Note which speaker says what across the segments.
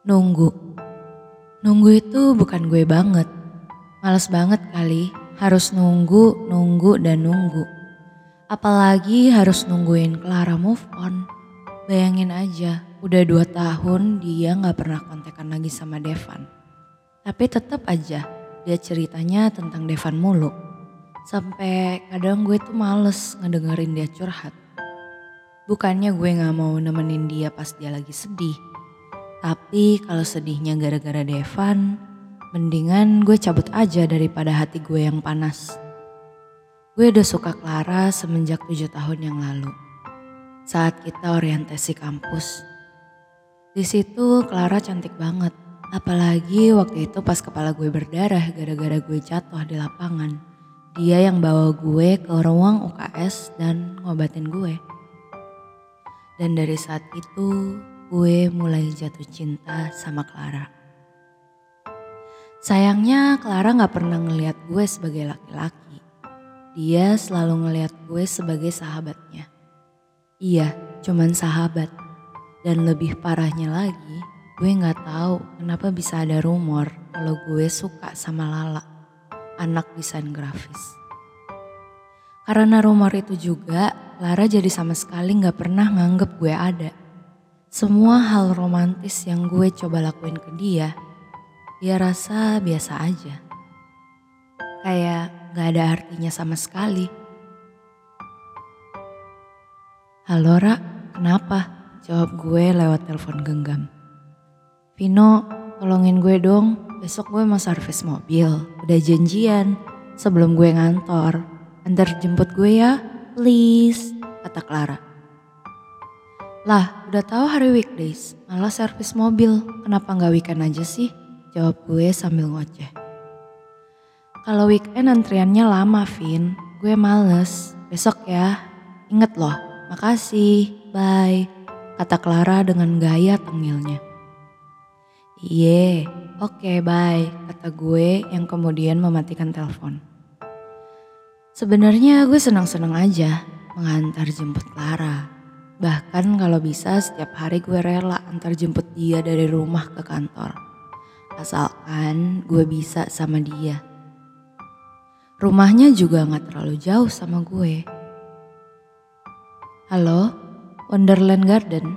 Speaker 1: Nunggu. Nunggu itu bukan gue banget. Males banget kali harus nunggu, nunggu, dan nunggu. Apalagi harus nungguin Clara move on. Bayangin aja, udah dua tahun dia gak pernah kontekan lagi sama Devan. Tapi tetap aja dia ceritanya tentang Devan mulu. Sampai kadang gue tuh males ngedengerin dia curhat. Bukannya gue gak mau nemenin dia pas dia lagi sedih. Tapi kalau sedihnya gara-gara Devan, mendingan gue cabut aja daripada hati gue yang panas. Gue udah suka Clara semenjak tujuh tahun yang lalu. Saat kita orientasi kampus. Di situ Clara cantik banget. Apalagi waktu itu pas kepala gue berdarah gara-gara gue jatuh di lapangan. Dia yang bawa gue ke ruang UKS dan ngobatin gue. Dan dari saat itu gue mulai jatuh cinta sama Clara. Sayangnya Clara gak pernah ngeliat gue sebagai laki-laki. Dia selalu ngeliat gue sebagai sahabatnya. Iya, cuman sahabat. Dan lebih parahnya lagi, gue gak tahu kenapa bisa ada rumor kalau gue suka sama Lala, anak desain grafis. Karena rumor itu juga, Clara jadi sama sekali gak pernah nganggep gue ada. Semua hal romantis yang gue coba lakuin ke dia, dia rasa biasa aja. Kayak gak ada artinya sama sekali. Halo Ra, kenapa? Jawab gue lewat telepon genggam. Vino, tolongin gue dong. Besok gue mau servis mobil. Udah janjian. Sebelum gue ngantor. Antar jemput gue ya, please. Kata Clara. Lah, udah tahu hari weekdays, malah servis mobil. Kenapa nggak weekend aja sih? Jawab gue sambil ngoceh. Kalau weekend antriannya lama, Vin. Gue males. Besok ya. Ingat loh. Makasih. Bye. Kata Clara dengan gaya tengilnya. Iye, oke okay, bye. Kata gue yang kemudian mematikan telepon. Sebenarnya gue senang-senang aja mengantar jemput Clara. Bahkan kalau bisa setiap hari gue rela antar jemput dia dari rumah ke kantor. Asalkan gue bisa sama dia. Rumahnya juga gak terlalu jauh sama gue. Halo, Wonderland Garden.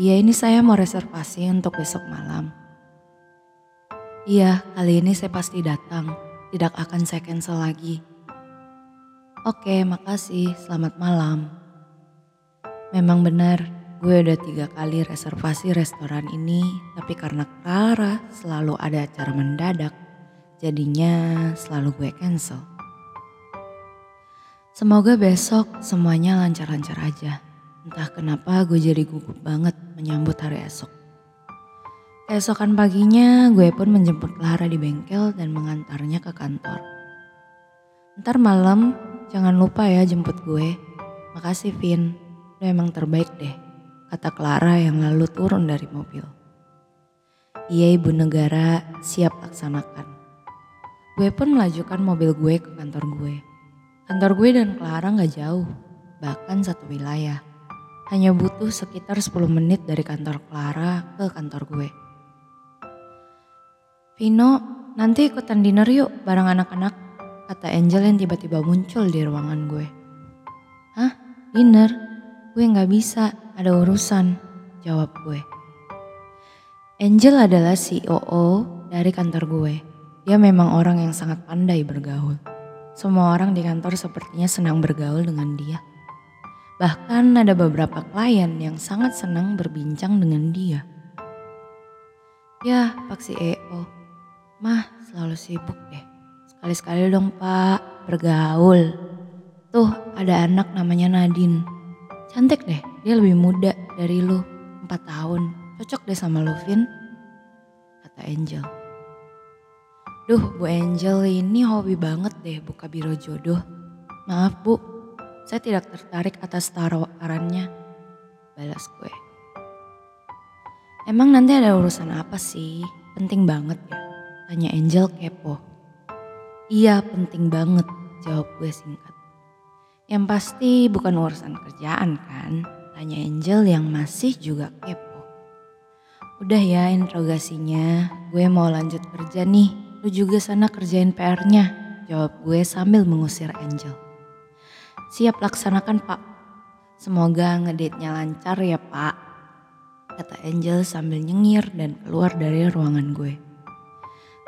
Speaker 1: Iya ini saya mau reservasi untuk besok malam. Iya, kali ini saya pasti datang. Tidak akan saya cancel lagi. Oke, makasih. Selamat malam. Memang benar, gue udah tiga kali reservasi restoran ini, tapi karena Clara selalu ada acara mendadak, jadinya selalu gue cancel. Semoga besok semuanya lancar-lancar aja. Entah kenapa gue jadi gugup banget menyambut hari esok. Keesokan paginya gue pun menjemput Clara di bengkel dan mengantarnya ke kantor. Ntar malam jangan lupa ya jemput gue. Makasih Vin. Lo emang terbaik deh, kata Clara yang lalu turun dari mobil. Iya ibu negara, siap laksanakan. Gue pun melajukan mobil gue ke kantor gue. Kantor gue dan Clara gak jauh, bahkan satu wilayah. Hanya butuh sekitar 10 menit dari kantor Clara ke kantor gue. Vino, nanti ikutan dinner yuk bareng anak-anak, kata Angel yang tiba-tiba muncul di ruangan gue. Hah? Dinner? Gue gak bisa, ada urusan, jawab gue. Angel adalah COO dari kantor gue. Dia memang orang yang sangat pandai bergaul. Semua orang di kantor sepertinya senang bergaul dengan dia. Bahkan ada beberapa klien yang sangat senang berbincang dengan dia. Ya, Pak CEO. Mah, selalu sibuk deh. Sekali-sekali dong, Pak, bergaul. Tuh, ada anak namanya Nadine. Cantik deh, dia lebih muda dari lu, 4 tahun. Cocok deh sama lu, Vin. Kata Angel. Duh, Bu Angel ini hobi banget deh buka biro jodoh. Maaf bu, saya tidak tertarik atas tawarannya. Balas gue. Emang nanti ada urusan apa sih? Penting banget ya? Tanya Angel kepo. Iya penting banget, jawab gue singkat. Yang pasti bukan urusan kerjaan kan? Tanya Angel yang masih juga kepo. Udah ya interogasinya, gue mau lanjut kerja nih. Lu juga sana kerjain PR-nya. Jawab gue sambil mengusir Angel. Siap laksanakan pak. Semoga ngedate-nya lancar ya pak. Kata Angel sambil nyengir dan keluar dari ruangan gue.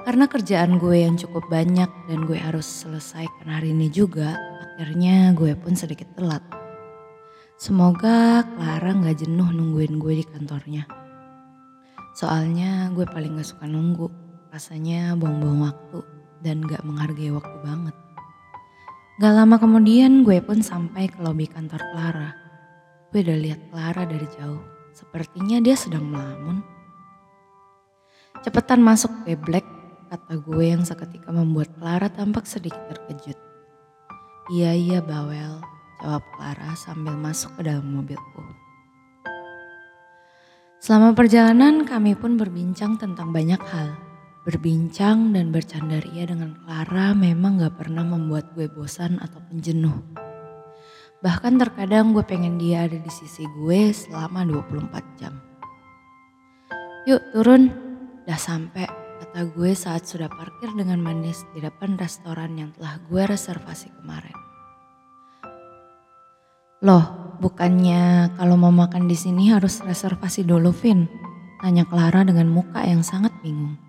Speaker 1: Karena kerjaan gue yang cukup banyak dan gue harus selesaikan hari ini juga, akhirnya gue pun sedikit telat. Semoga Clara gak jenuh nungguin gue di kantornya. Soalnya gue paling gak suka nunggu, rasanya buang-buang waktu dan gak menghargai waktu banget. Gak lama kemudian gue pun sampai ke lobi kantor Clara. Gue udah lihat Clara dari jauh, sepertinya dia sedang melamun. Cepetan masuk ke Black, kata gue yang seketika membuat Clara tampak sedikit terkejut. Iya iya bawel, jawab Clara sambil masuk ke dalam mobilku. Selama perjalanan kami pun berbincang tentang banyak hal. Berbincang dan bercanda ria dengan Clara memang gak pernah membuat gue bosan atau jenuh. Bahkan terkadang gue pengen dia ada di sisi gue selama 24 jam. Yuk turun, udah sampai kata gue saat sudah parkir dengan manis di depan restoran yang telah gue reservasi kemarin. Loh, bukannya kalau mau makan di sini harus reservasi dulu, Vin? Tanya Clara dengan muka yang sangat bingung.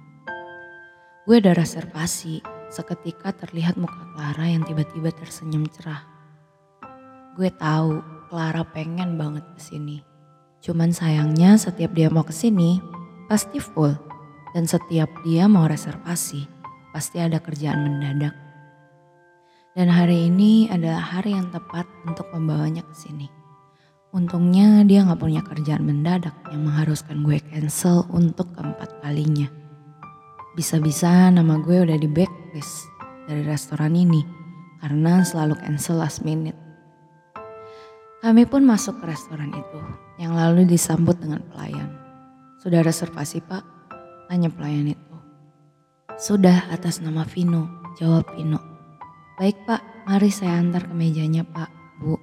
Speaker 1: Gue udah reservasi, seketika terlihat muka Clara yang tiba-tiba tersenyum cerah. Gue tahu Clara pengen banget ke sini. Cuman sayangnya setiap dia mau ke sini, pasti full. Dan setiap dia mau reservasi, pasti ada kerjaan mendadak. Dan hari ini adalah hari yang tepat untuk membawanya ke sini. Untungnya dia gak punya kerjaan mendadak yang mengharuskan gue cancel untuk keempat kalinya. Bisa-bisa nama gue udah di backlist dari restoran ini karena selalu cancel last minute. Kami pun masuk ke restoran itu yang lalu disambut dengan pelayan. Sudah reservasi pak? Tanya pelayan itu. Sudah atas nama Vino, jawab Vino. Baik pak, mari saya antar ke mejanya pak, bu.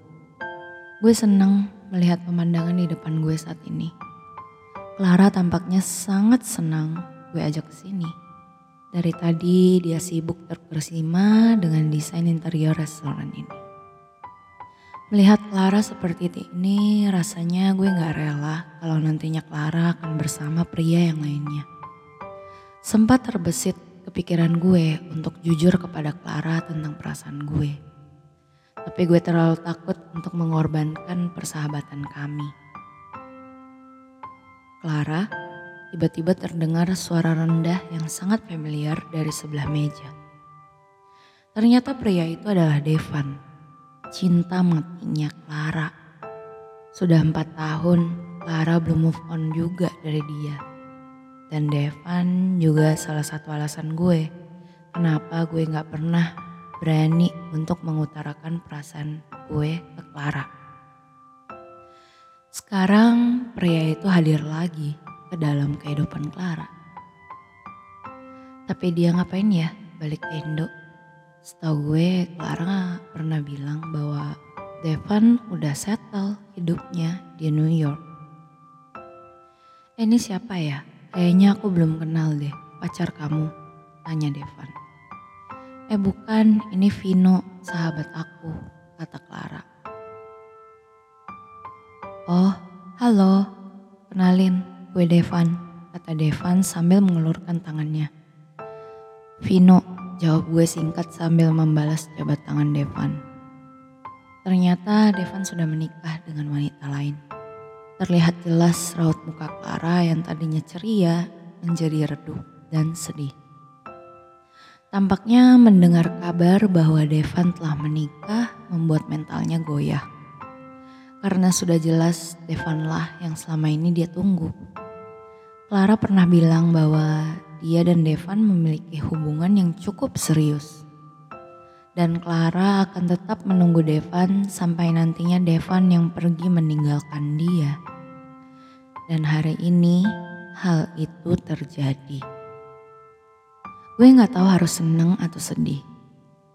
Speaker 1: Gue seneng melihat pemandangan di depan gue saat ini. Clara tampaknya sangat senang gue ajak ke sini. Dari tadi dia sibuk terkesima dengan desain interior restoran ini. Melihat Clara seperti ini, rasanya gue gak rela kalau nantinya Clara akan bersama pria yang lainnya. Sempat terbesit kepikiran gue untuk jujur kepada Clara tentang perasaan gue. Tapi gue terlalu takut untuk mengorbankan persahabatan kami. Clara, tiba-tiba terdengar suara rendah yang sangat familiar dari sebelah meja. Ternyata pria itu adalah Devan, cinta matinya Clara. Sudah empat tahun, Clara belum move on juga dari dia. Dan Devan juga salah satu alasan gue kenapa gue gak pernah berani untuk mengutarakan perasaan gue ke Clara. Sekarang pria itu hadir lagi ke dalam kehidupan Clara. Tapi dia ngapain ya balik ke Indo? Setahu gue Clara pernah bilang bahwa Devan udah settle hidupnya di New York. Eh, ini siapa ya? Kayaknya aku belum kenal deh pacar kamu, tanya Devan. Eh bukan, ini Vino, sahabat aku, kata Clara. Oh, halo, kenalin, gue Devan, kata Devan sambil mengelurkan tangannya. Vino, jawab gue singkat sambil membalas jabat tangan Devan. Ternyata Devan sudah menikah dengan wanita lain. Terlihat jelas raut muka Clara yang tadinya ceria menjadi redup dan sedih. Tampaknya mendengar kabar bahwa Devan telah menikah membuat mentalnya goyah. Karena sudah jelas Devanlah yang selama ini dia tunggu. Clara pernah bilang bahwa dia dan Devan memiliki hubungan yang cukup serius. Dan Clara akan tetap menunggu Devan sampai nantinya Devan yang pergi meninggalkan dia. Dan hari ini hal itu terjadi. Gue gak tahu harus seneng atau sedih.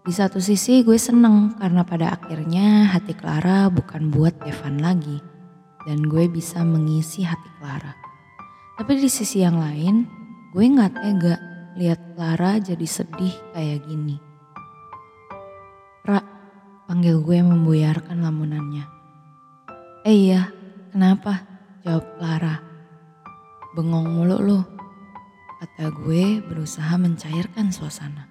Speaker 1: Di satu sisi gue seneng karena pada akhirnya hati Clara bukan buat Evan lagi. Dan gue bisa mengisi hati Clara. Tapi di sisi yang lain, gue gak tega lihat Clara jadi sedih kayak gini. Ra, panggil gue membuyarkan lamunannya. Eh iya, kenapa? Jawab Clara. Bengong mulu lu. Kata gue berusaha mencairkan suasana.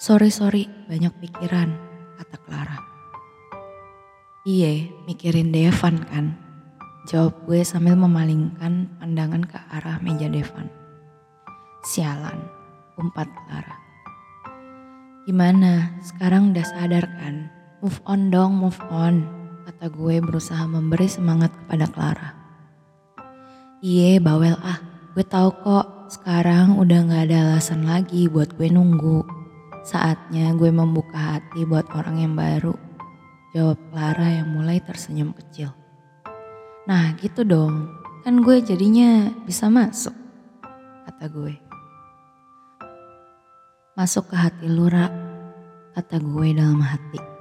Speaker 1: Sorry sorry, banyak pikiran, kata Clara. Iye, mikirin Devan kan? Jawab gue sambil memalingkan pandangan ke arah meja Devan. Sialan, umpat Clara. Gimana, sekarang udah sadar kan? Move on dong, move on. Kata gue berusaha memberi semangat kepada Clara. Iye, bawel ah. Gue tahu kok, sekarang udah gak ada alasan lagi buat gue nunggu. Saatnya gue membuka hati buat orang yang baru. Jawab Clara yang mulai tersenyum kecil. Nah gitu dong, kan gue jadinya bisa masuk, kata gue. Masuk ke hati Lura, kata gue dalam hati.